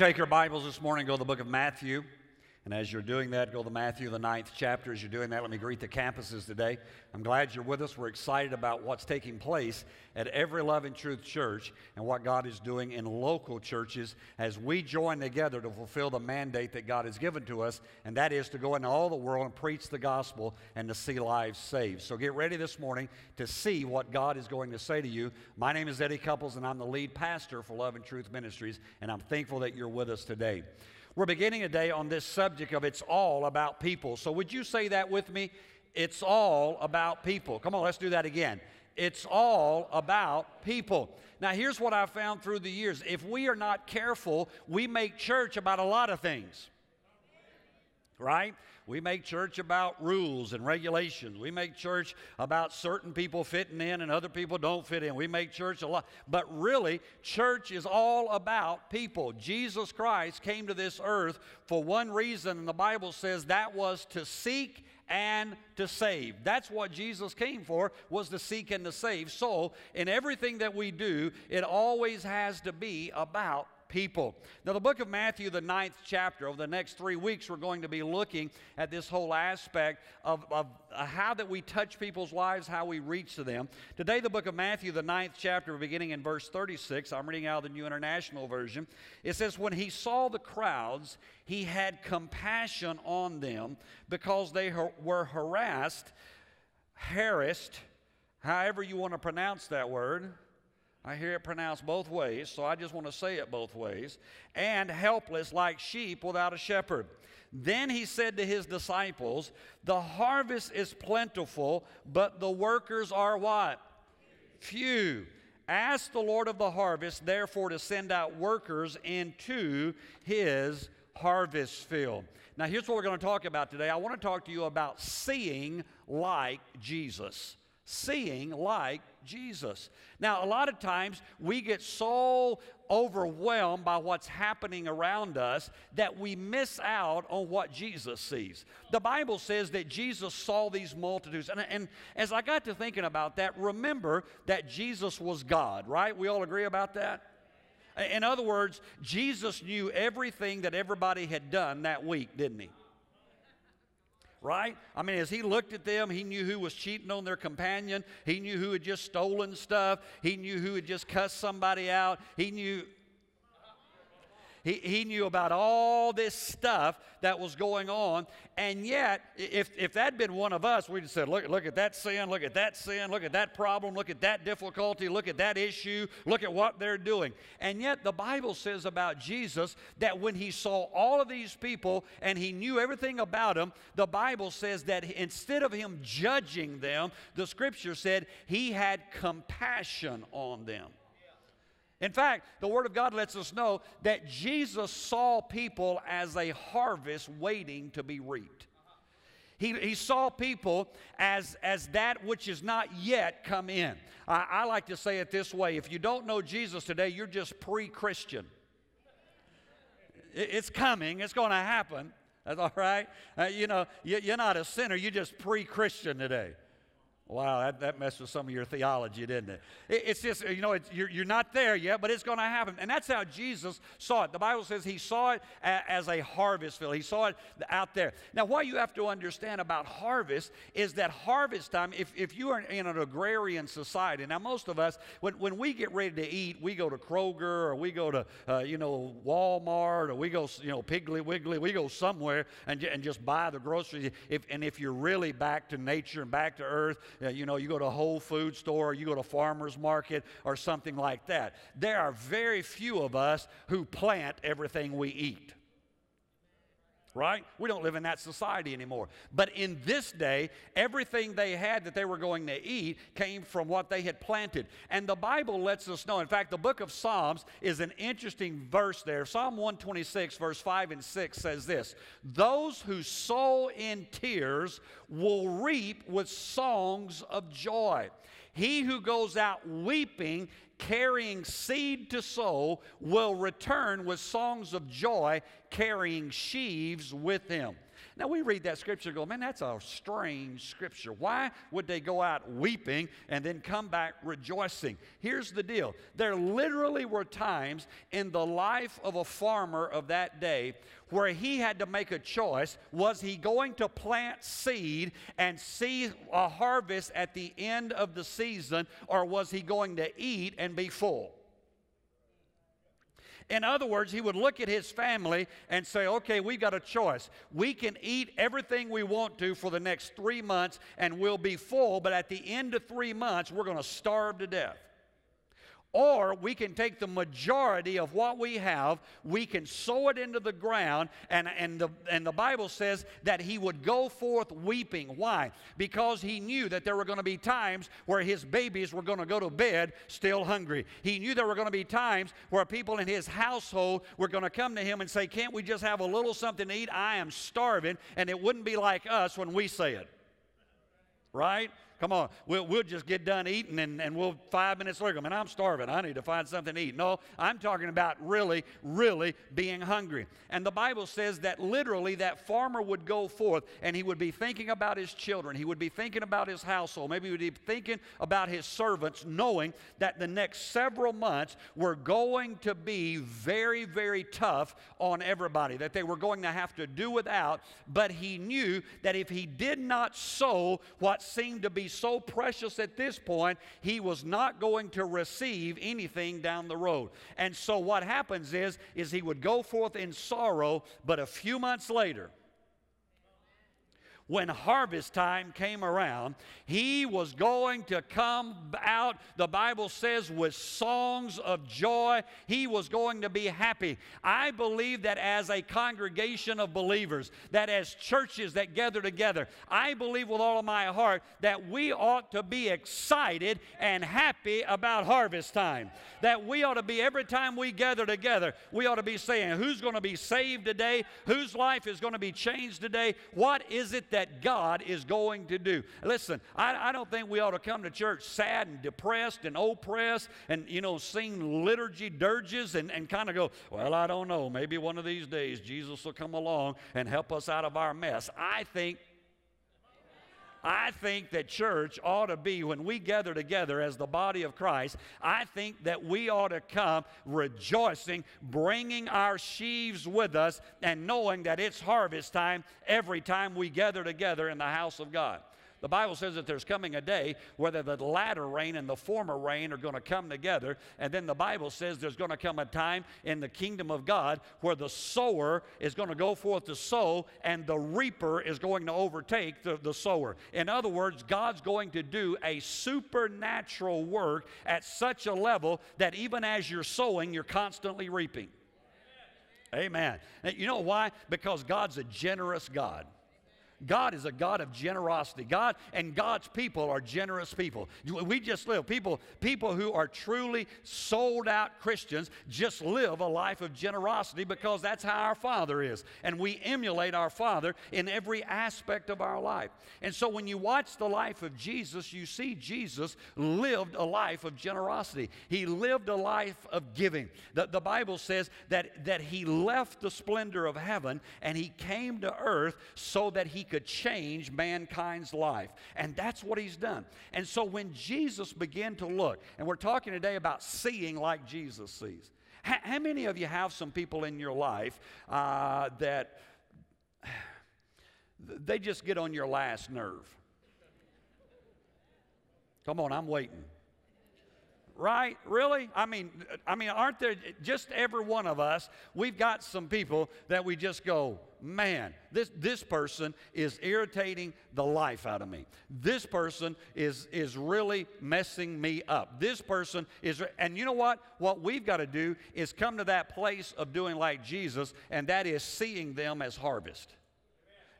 take your Bibles this morning, go to the book of Matthew? And as you're doing that, go to Matthew, the ninth chapter. As you're doing that, let me greet the campuses today. I'm glad you're with us. We're excited about what's taking place at every Love and Truth church and what God is doing in local churches as we join together to fulfill the mandate that God has given to us, and that is to go into all the world and preach the gospel and to see lives saved. So get ready this morning to see what God is going to say to you. My name is Eddie Couples, and I'm the lead pastor for Love and Truth Ministries, and I'm thankful that you're with us today. We're beginning a day on this subject of it's all about people. So, would you say that with me? It's all about people. Come on, let's do that again. It's all about people. Now, here's what I've found through the years if we are not careful, we make church about a lot of things, right? We make church about rules and regulations. We make church about certain people fitting in and other people don't fit in. We make church a lot. But really, church is all about people. Jesus Christ came to this earth for one reason, and the Bible says that was to seek and to save. That's what Jesus came for, was to seek and to save. So, in everything that we do, it always has to be about people. Now, the book of Matthew, the ninth chapter, over the next three weeks, we're going to be looking at this whole aspect of, of uh, how that we touch people's lives, how we reach to them. Today, the book of Matthew, the ninth chapter, beginning in verse 36, I'm reading out of the New International Version. It says, When he saw the crowds, he had compassion on them because they were harassed, harassed, however you want to pronounce that word I hear it pronounced both ways, so I just want to say it both ways. And helpless like sheep without a shepherd. Then he said to his disciples, The harvest is plentiful, but the workers are what? Few. Ask the Lord of the harvest, therefore, to send out workers into his harvest field. Now, here's what we're going to talk about today. I want to talk to you about seeing like Jesus. Seeing like Jesus. Now, a lot of times we get so overwhelmed by what's happening around us that we miss out on what Jesus sees. The Bible says that Jesus saw these multitudes. And, and as I got to thinking about that, remember that Jesus was God, right? We all agree about that? In other words, Jesus knew everything that everybody had done that week, didn't he? Right? I mean, as he looked at them, he knew who was cheating on their companion. He knew who had just stolen stuff. He knew who had just cussed somebody out. He knew he, he knew about all this stuff that was going on. And yet, if, if that had been one of us, we'd have said, look, look at that sin, look at that sin, look at that problem, look at that difficulty, look at that issue, look at what they're doing. And yet, the Bible says about Jesus that when he saw all of these people and he knew everything about them, the Bible says that instead of him judging them, the scripture said he had compassion on them. In fact, the Word of God lets us know that Jesus saw people as a harvest waiting to be reaped. He, he saw people as, as that which is not yet come in. I, I like to say it this way if you don't know Jesus today, you're just pre Christian. It, it's coming, it's going to happen. That's all right. Uh, you know, you, you're not a sinner, you're just pre Christian today. Wow, that, that messed with some of your theology, didn't it? it it's just, you know, you're, you're not there yet, but it's going to happen. And that's how Jesus saw it. The Bible says he saw it a, as a harvest field, he saw it out there. Now, what you have to understand about harvest is that harvest time, if, if you are in an agrarian society, now most of us, when, when we get ready to eat, we go to Kroger or we go to, uh, you know, Walmart or we go, you know, Piggly Wiggly, we go somewhere and, and just buy the groceries. If, and if you're really back to nature and back to earth, you know, you go to a Whole Food store, or you go to a farmer's market, or something like that. There are very few of us who plant everything we eat right? We don't live in that society anymore. But in this day, everything they had that they were going to eat came from what they had planted. And the Bible lets us know. In fact, the book of Psalms is an interesting verse there. Psalm 126, verse 5 and 6 says this Those who sow in tears will reap with songs of joy. He who goes out weeping carrying seed to sow will return with songs of joy, carrying sheaves with him. Now we read that scripture and go, man, that's a strange scripture. Why would they go out weeping and then come back rejoicing? Here's the deal there literally were times in the life of a farmer of that day where he had to make a choice. Was he going to plant seed and see a harvest at the end of the season, or was he going to eat and be full? In other words, he would look at his family and say, okay, we've got a choice. We can eat everything we want to for the next three months and we'll be full, but at the end of three months, we're going to starve to death. Or we can take the majority of what we have, we can sow it into the ground, and, and, the, and the Bible says that he would go forth weeping. Why? Because he knew that there were going to be times where his babies were going to go to bed still hungry. He knew there were going to be times where people in his household were going to come to him and say, Can't we just have a little something to eat? I am starving. And it wouldn't be like us when we say it. Right? Come on, we'll, we'll just get done eating and, and we'll five minutes later, man, I'm starving. I need to find something to eat. No, I'm talking about really, really being hungry. And the Bible says that literally that farmer would go forth and he would be thinking about his children. He would be thinking about his household. Maybe he would be thinking about his servants, knowing that the next several months were going to be very, very tough on everybody, that they were going to have to do without. But he knew that if he did not sow what seemed to be so precious at this point, he was not going to receive anything down the road. And so what happens is, is he would go forth in sorrow, but a few months later, when harvest time came around, he was going to come out, the Bible says, with songs of joy. He was going to be happy. I believe that as a congregation of believers, that as churches that gather together, I believe with all of my heart that we ought to be excited and happy about harvest time. That we ought to be, every time we gather together, we ought to be saying, who's going to be saved today? Whose life is going to be changed today? What is it that that God is going to do. Listen, I, I don't think we ought to come to church sad and depressed and oppressed and, you know, sing liturgy dirges and, and kind of go, well, I don't know. Maybe one of these days Jesus will come along and help us out of our mess. I think I think that church ought to be, when we gather together as the body of Christ, I think that we ought to come rejoicing, bringing our sheaves with us, and knowing that it's harvest time every time we gather together in the house of God. The Bible says that there's coming a day where the latter rain and the former rain are going to come together. And then the Bible says there's going to come a time in the kingdom of God where the sower is going to go forth to sow and the reaper is going to overtake the, the sower. In other words, God's going to do a supernatural work at such a level that even as you're sowing, you're constantly reaping. Amen. You know why? Because God's a generous God. God is a God of generosity. God and God's people are generous people. We just live. People, people who are truly sold out Christians just live a life of generosity because that's how our Father is. And we emulate our Father in every aspect of our life. And so when you watch the life of Jesus, you see Jesus lived a life of generosity. He lived a life of giving. The, the Bible says that, that he left the splendor of heaven and he came to earth so that he could change mankind's life. And that's what he's done. And so when Jesus began to look, and we're talking today about seeing like Jesus sees. How, many of you have some people in your life uh, that they just get on your last nerve? Come on, I'm waiting right? Really? I mean, I mean, aren't there just every one of us? We've got some people that we just go, man, this this person is irritating the life out of me. This person is is really messing me up. This person is, and you know what? What we've got to do is come to that place of doing like Jesus, and that is seeing them as harvest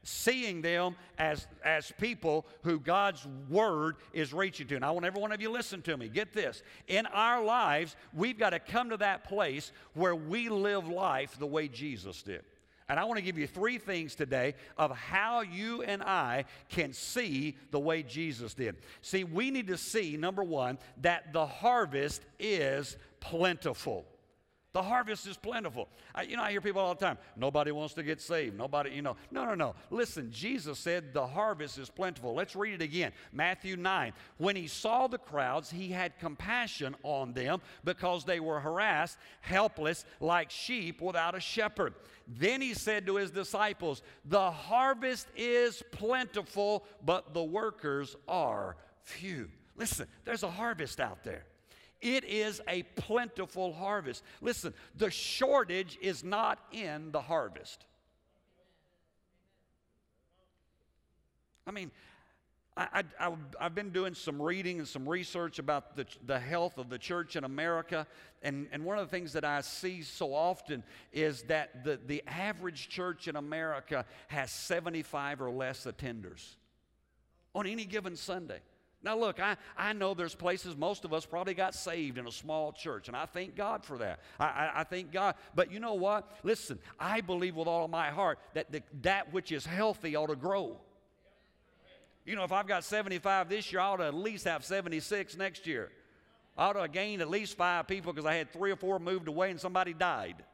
seeing them as, as people who God's word is reaching to. And I want every one of you listen to me. Get this. In our lives, we've got to come to that place where we live life the way Jesus did. And I want to give you three things today of how you and I can see the way Jesus did. See, we need to see, number one, that the harvest is plentiful. The harvest is plentiful. I, you know, I hear people all the time, nobody wants to get saved. Nobody, you know. No, no, no. Listen, Jesus said the harvest is plentiful. Let's read it again. Matthew 9. When he saw the crowds, he had compassion on them because they were harassed, helpless, like sheep without a shepherd. Then he said to his disciples, The harvest is plentiful, but the workers are few. Listen, there's a harvest out there. It is a plentiful harvest. Listen, the shortage is not in the harvest. I mean, I, have been doing some reading and some research about the, the health of the church in America. And, and one of the things that I see so often is that the, the average church in America has 75 or less attenders on any given Sunday. Now, look, I, I know there's places most of us probably got saved in a small church, and I thank God for that. I, I, I thank God. But you know what? Listen, I believe with all my heart that the, that which is healthy ought to grow. You know, if I've got 75 this year, I ought to at least have 76 next year. I ought to have gained at least five people because I had three or four moved away and somebody died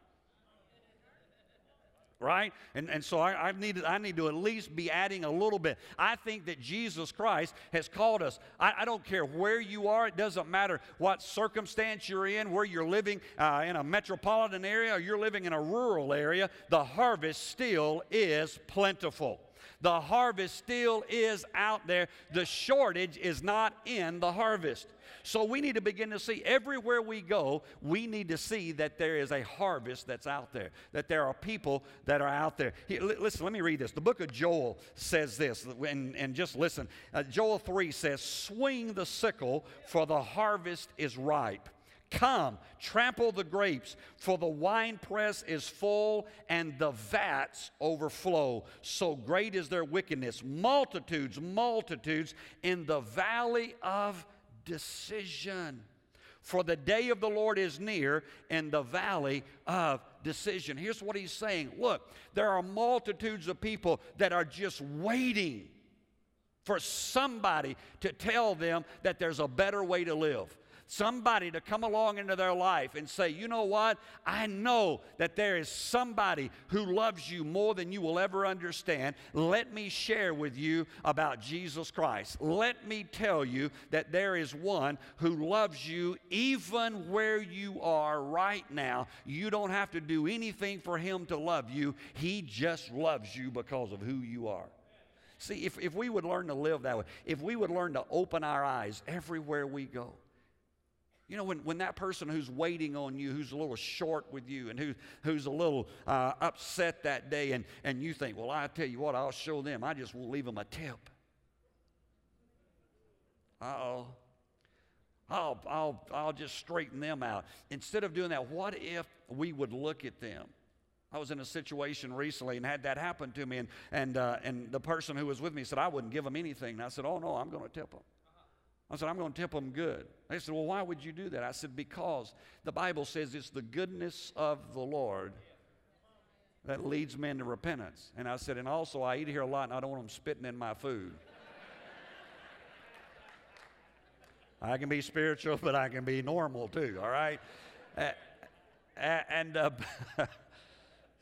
right? And, and so I, I, need, I need to at least be adding a little bit. I think that Jesus Christ has called us. I, I don't care where you are, it doesn't matter what circumstance you're in, where you're living uh, in a metropolitan area or you're living in a rural area, the harvest still is plentiful. The harvest still is out there. The shortage is not in the harvest. So we need to begin to see everywhere we go, we need to see that there is a harvest that's out there, that there are people that are out there. Here, listen, let me read this. The book of Joel says this, and, and just listen. Uh, Joel 3 says, Swing the sickle, for the harvest is ripe. Come, trample the grapes, for the winepress is full and the vats overflow. So great is their wickedness. Multitudes, multitudes in the valley of decision. For the day of the Lord is near in the valley of decision. Here's what he's saying Look, there are multitudes of people that are just waiting for somebody to tell them that there's a better way to live somebody to come along into their life and say, you know what? I know that there is somebody who loves you more than you will ever understand. Let me share with you about Jesus Christ. Let me tell you that there is one who loves you even where you are right now. You don't have to do anything for him to love you, he just loves you because of who you are. See, if, if we would learn to live that way, if we would learn to open our eyes everywhere we go, you know, when, when that person who's waiting on you, who's a little short with you, and who, who's a little uh, upset that day, and, and you think, well, I tell you what, I'll show them. I just won't leave them a tip. Uh oh. I'll, I'll, I'll just straighten them out. Instead of doing that, what if we would look at them? I was in a situation recently and had that happen to me, and, and, uh, and the person who was with me said, I wouldn't give them anything. And I said, Oh, no, I'm going to tip them. I said, I'm going to tip them good. They said, Well, why would you do that? I said, Because the Bible says it's the goodness of the Lord that leads men to repentance. And I said, And also, I eat here a lot and I don't want them spitting in my food. I can be spiritual, but I can be normal too, all right? And uh,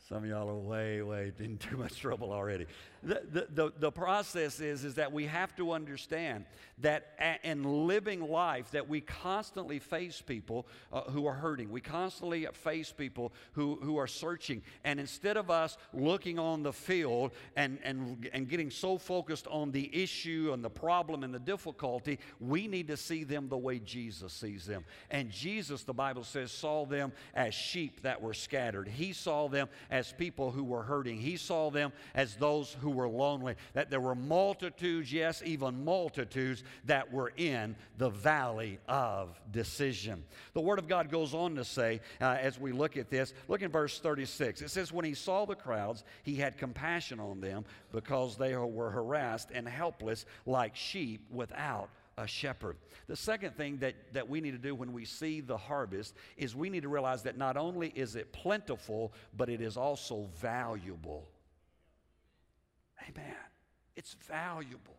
some of y'all are way, way in too much trouble already. The, the, the, process is, is that we have to understand that in living life that we constantly face people uh, who are hurting. We constantly face people who, who are searching. And instead of us looking on the field and, and, and getting so focused on the issue and the problem and the difficulty, we need to see them the way Jesus sees them. And Jesus, the Bible says, saw them as sheep that were scattered. He saw them as people who were hurting. He saw them as those who were lonely. That there were multitudes, yes, even multitudes, that were in the valley of decision. The Word of God goes on to say, uh, as we look at this, look in verse 36. It says, When he saw the crowds, he had compassion on them because they were harassed and helpless like sheep without a shepherd. The second thing that, that we need to do when we see the harvest is we need to realize that not only is it plentiful, but it is also valuable. Amen. It's valuable.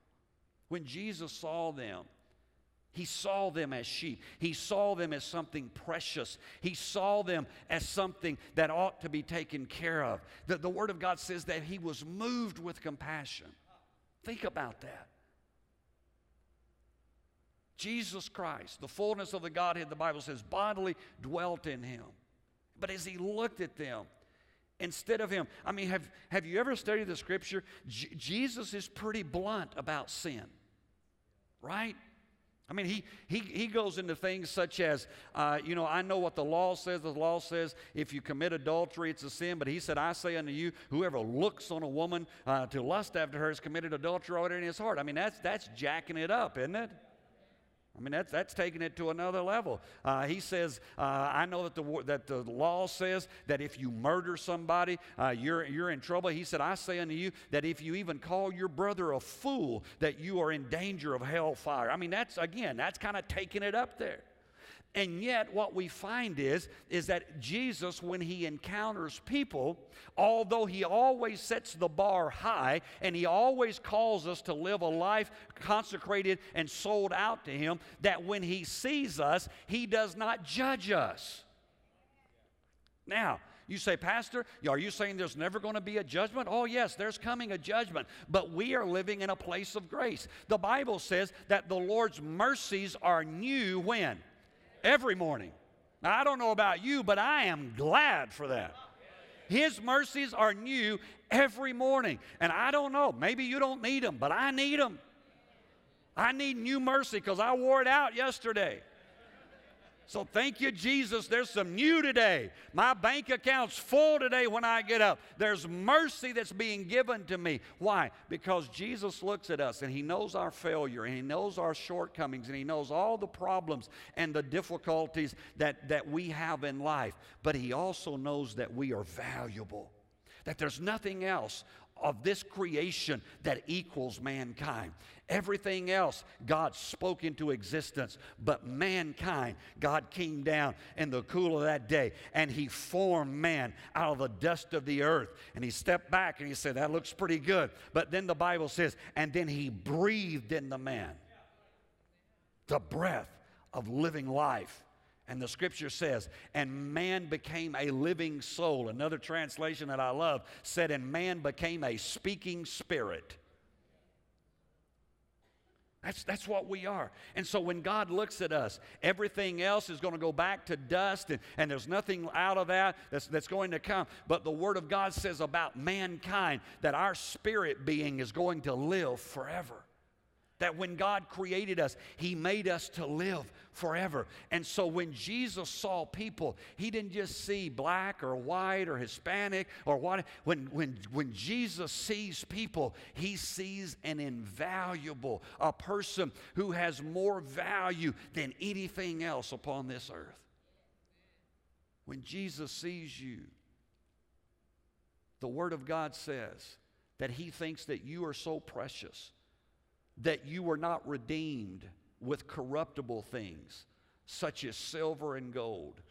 When Jesus saw them, He saw them as sheep. He saw them as something precious. He saw them as something that ought to be taken care of. The, the Word of God says that He was moved with compassion. Think about that. Jesus Christ, the fullness of the Godhead, the Bible says, bodily dwelt in Him. But as He looked at them, instead of Him, I mean, have, have you ever studied the Scripture? J- Jesus is pretty blunt about sin, right? I mean, he, he, he goes into things such as, uh, you know, I know what the law says. The law says if you commit adultery, it's a sin. But he said, I say unto you, whoever looks on a woman uh, to lust after her has committed adultery already in his heart. I mean, that's, that's jacking it up, isn't it? I mean, that's, that's taking it to another level. Uh, he says, uh, I know that the, that the law says that if you murder somebody, uh, you're, you're in trouble. He said, I say unto you that if you even call your brother a fool, that you are in danger of hellfire. I mean, that's, again, that's kind of taking it up there. And yet, what we find is, is that Jesus, when he encounters people, although he always sets the bar high and he always calls us to live a life consecrated and sold out to him, that when he sees us, he does not judge us. Now, you say, Pastor, are you saying there's never going to be a judgment? Oh, yes, there's coming a judgment, but we are living in a place of grace. The Bible says that the Lord's mercies are new when? Every morning. Now, I don't know about you, but I am glad for that. His mercies are new every morning. And I don't know, maybe you don't need them, but I need them. I need new mercy because I wore it out yesterday. So thank you, Jesus. There's some new today. My bank account's full today when I get up. There's mercy that's being given to me. Why? Because Jesus looks at us and He knows our failure and He knows our shortcomings and He knows all the problems and the difficulties that, that we have in life. But He also knows that we are valuable, that there's nothing else of this creation that equals mankind. Everything else God spoke into existence, but mankind, God came down in the cool of that day and He formed man out of the dust of the earth. And He stepped back and He said, That looks pretty good. But then the Bible says, And then He breathed in the man the breath of living life. And the scripture says, and man became a living soul. Another translation that I love said, and man became a speaking spirit. That's, that's what we are. And so when God looks at us, everything else is going to go back to dust, and, and there's nothing out of that that's, that's going to come. But the Word of God says about mankind that our spirit being is going to live forever. That when God created us, He made us to live forever. And so when Jesus saw people, He didn't just see black or white or Hispanic or what. When, when, when Jesus sees people, He sees an invaluable, a person who has more value than anything else upon this earth. When Jesus sees you, the Word of God says that He thinks that you are so precious that you were not redeemed with corruptible things, such as silver and gold,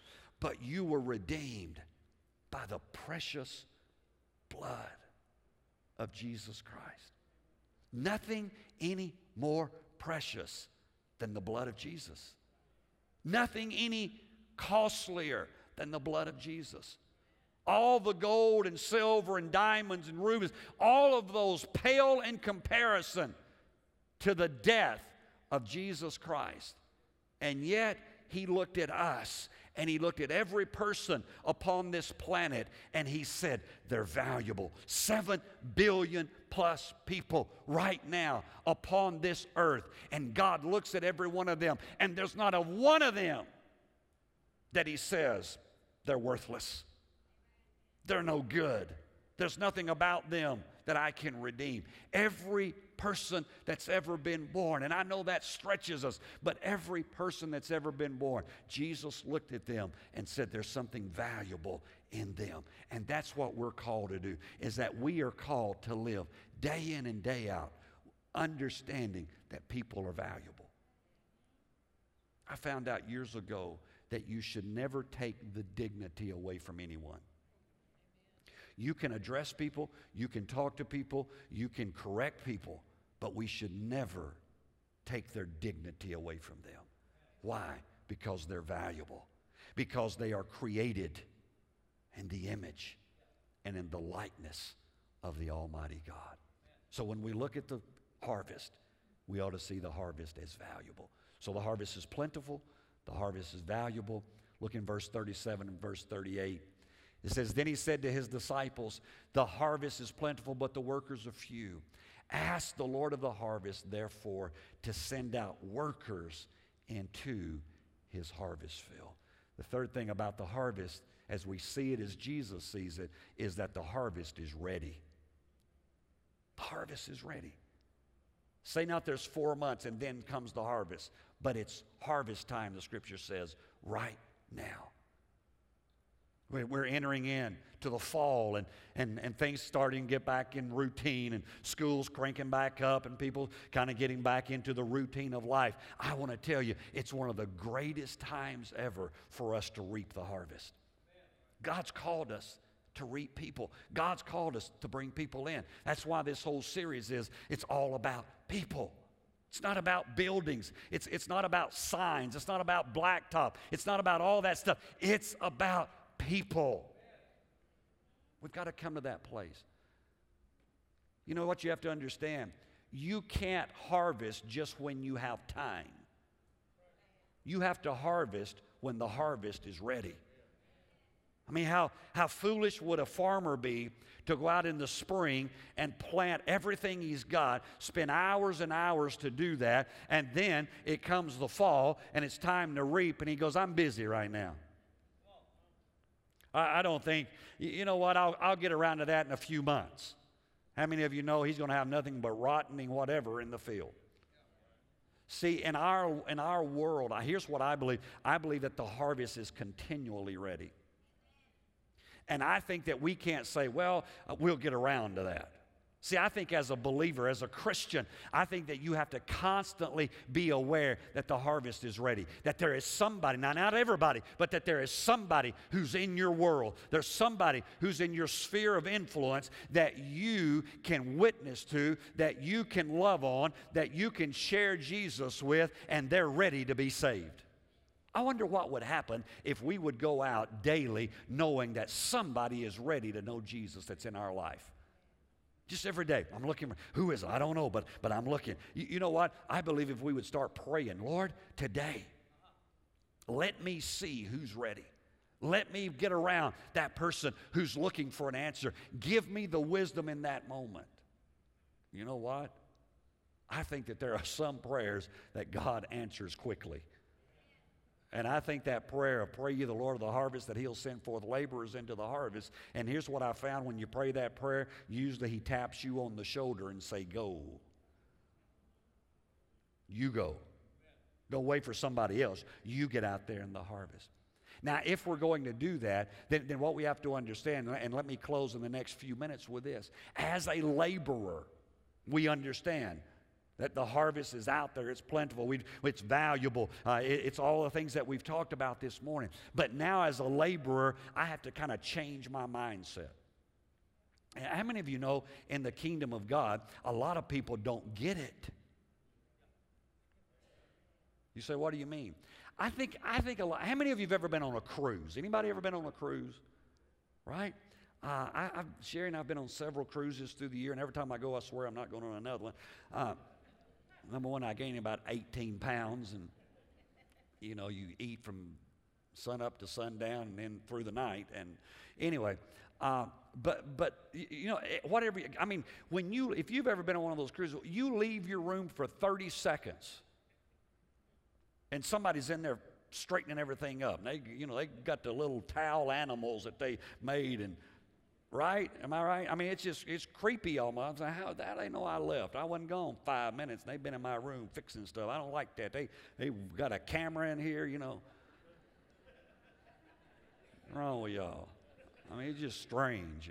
but you were redeemed by the precious blood of Jesus Christ. Nothing any more precious than the blood of Jesus. Nothing any costlier than the blood of Jesus. All the gold and silver and diamonds and rubies, all of those pale in comparison to the death of Jesus Christ. And yet, he looked at us and he looked at every person upon this planet and he said, They're valuable. Seven billion plus people right now upon this earth. And God looks at every one of them, and there's not a one of them that he says, They're worthless. They're no good. There's nothing about them that I can redeem. Every person that's ever been born. And I know that stretches us, but every person that's ever been born, Jesus looked at them and said, There's something valuable in them. And that's what we're called to do, is that we are called to live day in and day out, understanding that people are valuable. I found out years ago that you should never take the dignity away from anyone. You can address people, you can talk to people, you can correct people, but we should never take their dignity away from them. Why? Because they're valuable, because they are created in the image and in the likeness of the Almighty God. So when we look at the harvest, we ought to see the harvest as valuable. So the harvest is plentiful, the harvest is valuable. Look in verse 37 and verse 38. It says, Then he said to his disciples, The harvest is plentiful, but the workers are few. Ask the Lord of the harvest, therefore, to send out workers into his harvest field. The third thing about the harvest, as we see it as Jesus sees it, is that the harvest is ready. The harvest is ready. Say not there's four months and then comes the harvest, but it's harvest time, the scripture says, right now. We're entering in to the fall and, and, and things starting to get back in routine and schools cranking back up and people kind of getting back into the routine of life. I want to tell you, it's one of the greatest times ever for us to reap the harvest. God's called us to reap people. God's called us to bring people in. That's why this whole series is it's all about people. It's not about buildings. It's, it's not about signs. It's not about blacktop. It's not about all that stuff. It's about people. We've got to come to that place. You know what you have to understand? You can't harvest just when you have time. You have to harvest when the harvest is ready. I mean, how, how foolish would a farmer be to go out in the spring and plant everything he's got, spend hours and hours to do that, and then it comes the fall and it's time to reap, and he goes, I'm busy right now. I, I don't think, you know what, I'll, I'll get around to that in a few months. How many of you know he's going to have nothing but rotting whatever in the field? See, in our, in our world, here's what I believe I believe that the harvest is continually ready. And I think that we can't say, well, uh, we'll get around to that. See, I think as a believer, as a Christian, I think that you have to constantly be aware that the harvest is ready. That there is somebody, now not everybody, but that there is somebody who's in your world. There's somebody who's in your sphere of influence that you can witness to, that you can love on, that you can share Jesus with, and they're ready to be saved. I wonder what would happen if we would go out daily knowing that somebody is ready to know Jesus that's in our life. Just every day. I'm looking for, who is it? I don't know, but, but I'm looking. You, you know what? I believe if we would start praying, Lord, today, let me see who's ready. Let me get around that person who's looking for an answer. Give me the wisdom in that moment. You know what? I think that there are some prayers that God answers quickly. And I think that prayer of pray you the Lord of the harvest that he'll send forth laborers into the harvest. And here's what I found when you pray that prayer, usually he taps you on the shoulder and say, go. You go. Don't wait for somebody else. You get out there in the harvest. Now, if we're going to do that, then, then what we have to understand, and let me close in the next few minutes with this. As a laborer, we understand that the harvest is out there, it's plentiful, we, it's valuable, uh, it, it's all the things that we've talked about this morning. But now, as a laborer, I have to kind of change my mindset. How many of you know in the kingdom of God, a lot of people don't get it? You say, what do you mean? I think, I think a lot. How many of you have ever been on a cruise? Anybody ever been on a cruise? Right? Uh, I, I've, Sherry and I've been on several cruises through the year, and every time I go, I swear I'm not going on another one. Uh, Number one, I gained about 18 pounds, and you know, you eat from sun up to sundown and then through the night. And anyway, uh, but but you know, eh, whatever. I mean, when you if you've ever been on one of those cruises, you leave your room for 30 seconds, and somebody's in there straightening everything up. And they you know they got the little towel animals that they made and Right? Am I right? I mean, it's just, it's creepy almost. How that they know I left? I wasn't gone five minutes. They've been in my room fixing stuff. I don't like that. They, they got a camera in here, you know. What's wrong with y'all? I mean, it's just strange.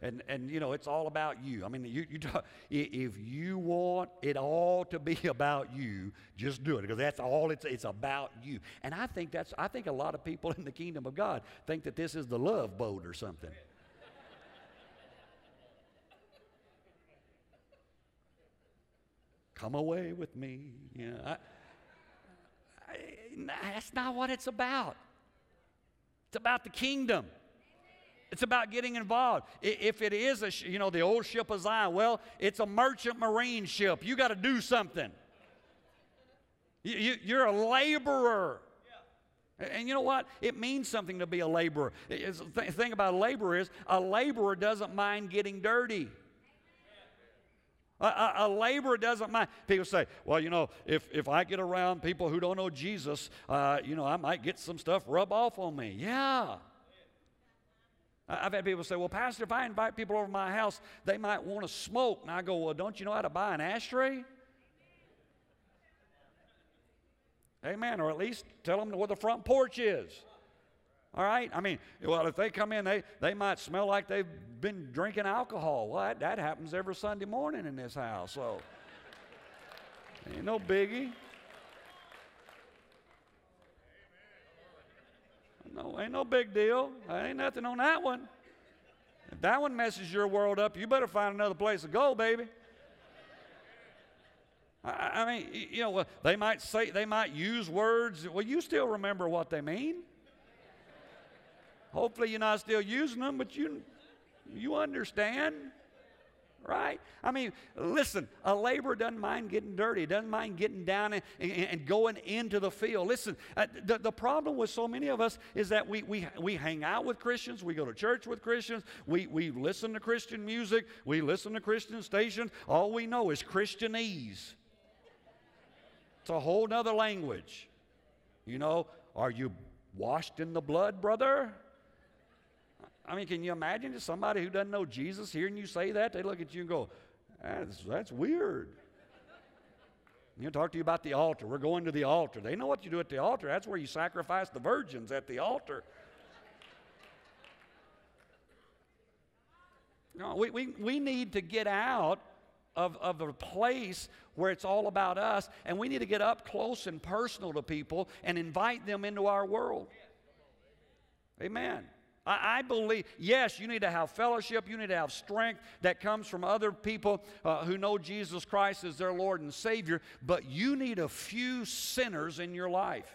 And, and you know, it's all about you. I mean, you, you talk, if you want it all to be about you, just do it because that's all it's, it's about you. And I think that's, I think a lot of people in the kingdom of God think that this is the love boat or something. Come away with me. You know, I, I, that's not what it's about. It's about the kingdom. It's about getting involved. If it is a, you know, the old ship of Zion, well, it's a merchant marine ship. You got to do something. You, are a laborer. And you know what? It means something to be a laborer. The thing about a laborer is a laborer doesn't mind getting dirty. A, a, a, laborer doesn't mind. People say, well, you know, if, if I get around people who don't know Jesus, uh, you know, I might get some stuff rub off on me. Yeah. I've had people say, well, Pastor, if I invite people over my house, they might want to smoke. And I go, well, don't you know how to buy an ashtray? Amen. Or at least tell them where the front porch is. All right? I mean, well, if they come in, they, they might smell like they've been drinking alcohol. Well, that, that happens every Sunday morning in this house. So, ain't no biggie. No, ain't no big deal. Ain't nothing on that one. If that one messes your world up, you better find another place to go, baby. I, I mean, you know, they might say, they might use words. Well, you still remember what they mean. Hopefully, you're not still using them, but you, you understand, right? I mean, listen, a laborer doesn't mind getting dirty, doesn't mind getting down and, and, and going into the field. Listen, uh, the, the problem with so many of us is that we, we, we hang out with Christians, we go to church with Christians, we, we listen to Christian music, we listen to Christian stations. All we know is Christianese. It's a whole nother language. You know, are you washed in the blood, brother? I mean, can you imagine if somebody who doesn't know Jesus hearing you say that? They look at you and go, that's, that's weird. You talk to you about the altar. We're going to the altar. They know what you do at the altar. That's where you sacrifice the virgins at the altar. No, we, we, we need to get out of, of a place where it's all about us, and we need to get up close and personal to people and invite them into our world. Amen. I, I believe, yes, you need to have fellowship, you need to have strength that comes from other people uh, who know Jesus Christ as their Lord and Savior, but you need a few sinners in your life.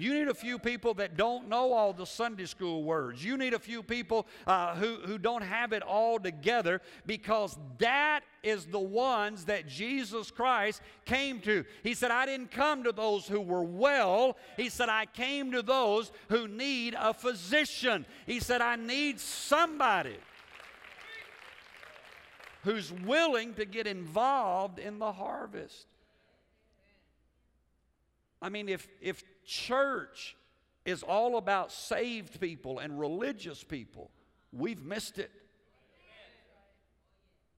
You need a few people that don't know all the Sunday school words. You need a few people uh, who, who don't have it all together because that is the ones that Jesus Christ came to. He said, I didn't come to those who were well. He said, I came to those who need a physician. He said, I need somebody who's willing to get involved in the harvest. I mean, if, if church is all about saved people and religious people, we've missed it.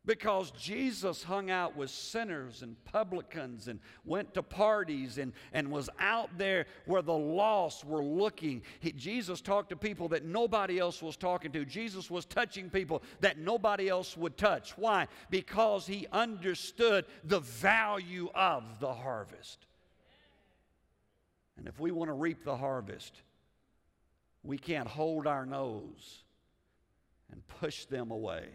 Because Jesus hung out with sinners and publicans and went to parties and, and was out there where the lost were looking. He, Jesus talked to people that nobody else was talking to. Jesus was touching people that nobody else would touch. Why? Because he understood the value of the harvest. And if we want to reap the harvest, we can't hold our nose and push them away.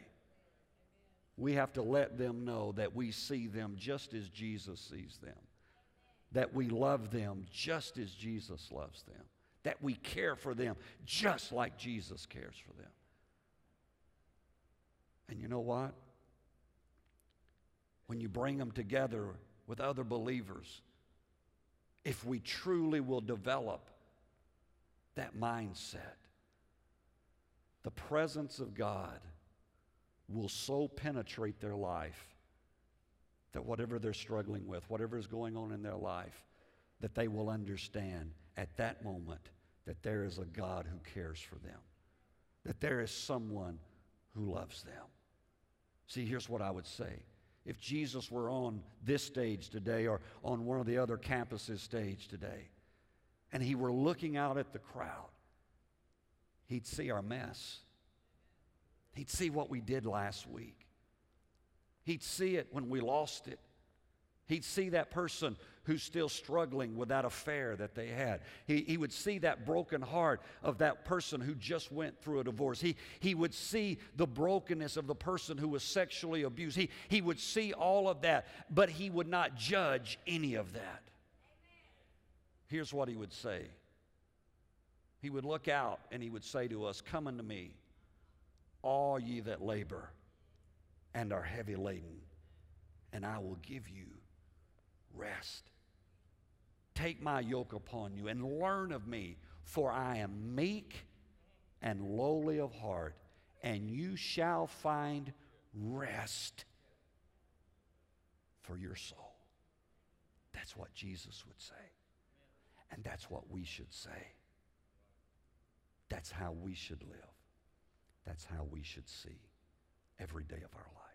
We have to let them know that we see them just as Jesus sees them, that we love them just as Jesus loves them, that we care for them just like Jesus cares for them. And you know what? When you bring them together with other believers, if we truly will develop that mindset. The presence of God will so penetrate their life that whatever they're struggling with, whatever is going on in their life, that they will understand at that moment that there is a God who cares for them, that there is someone who loves them. See, here's what I would say if Jesus were on this stage today or on one of the other campuses stage today, and he were looking out at the crowd, he'd see our mess. He'd see what we did last week. He'd see it when we lost it. He'd see that person who's still struggling with that affair that they had. He, he would see that broken heart of that person who just went through a divorce. He, he would see the brokenness of the person who was sexually abused. He, he would see all of that, but he would not judge any of that. Here's what he would say He would look out and he would say to us, Come unto me, all ye that labor and are heavy laden, and I will give you rest. Take my yoke upon you and learn of me, for I am meek and lowly of heart, and you shall find rest for your soul. That's what Jesus would say. And that's what we should say. That's how we should live. That's how we should see every day of our life.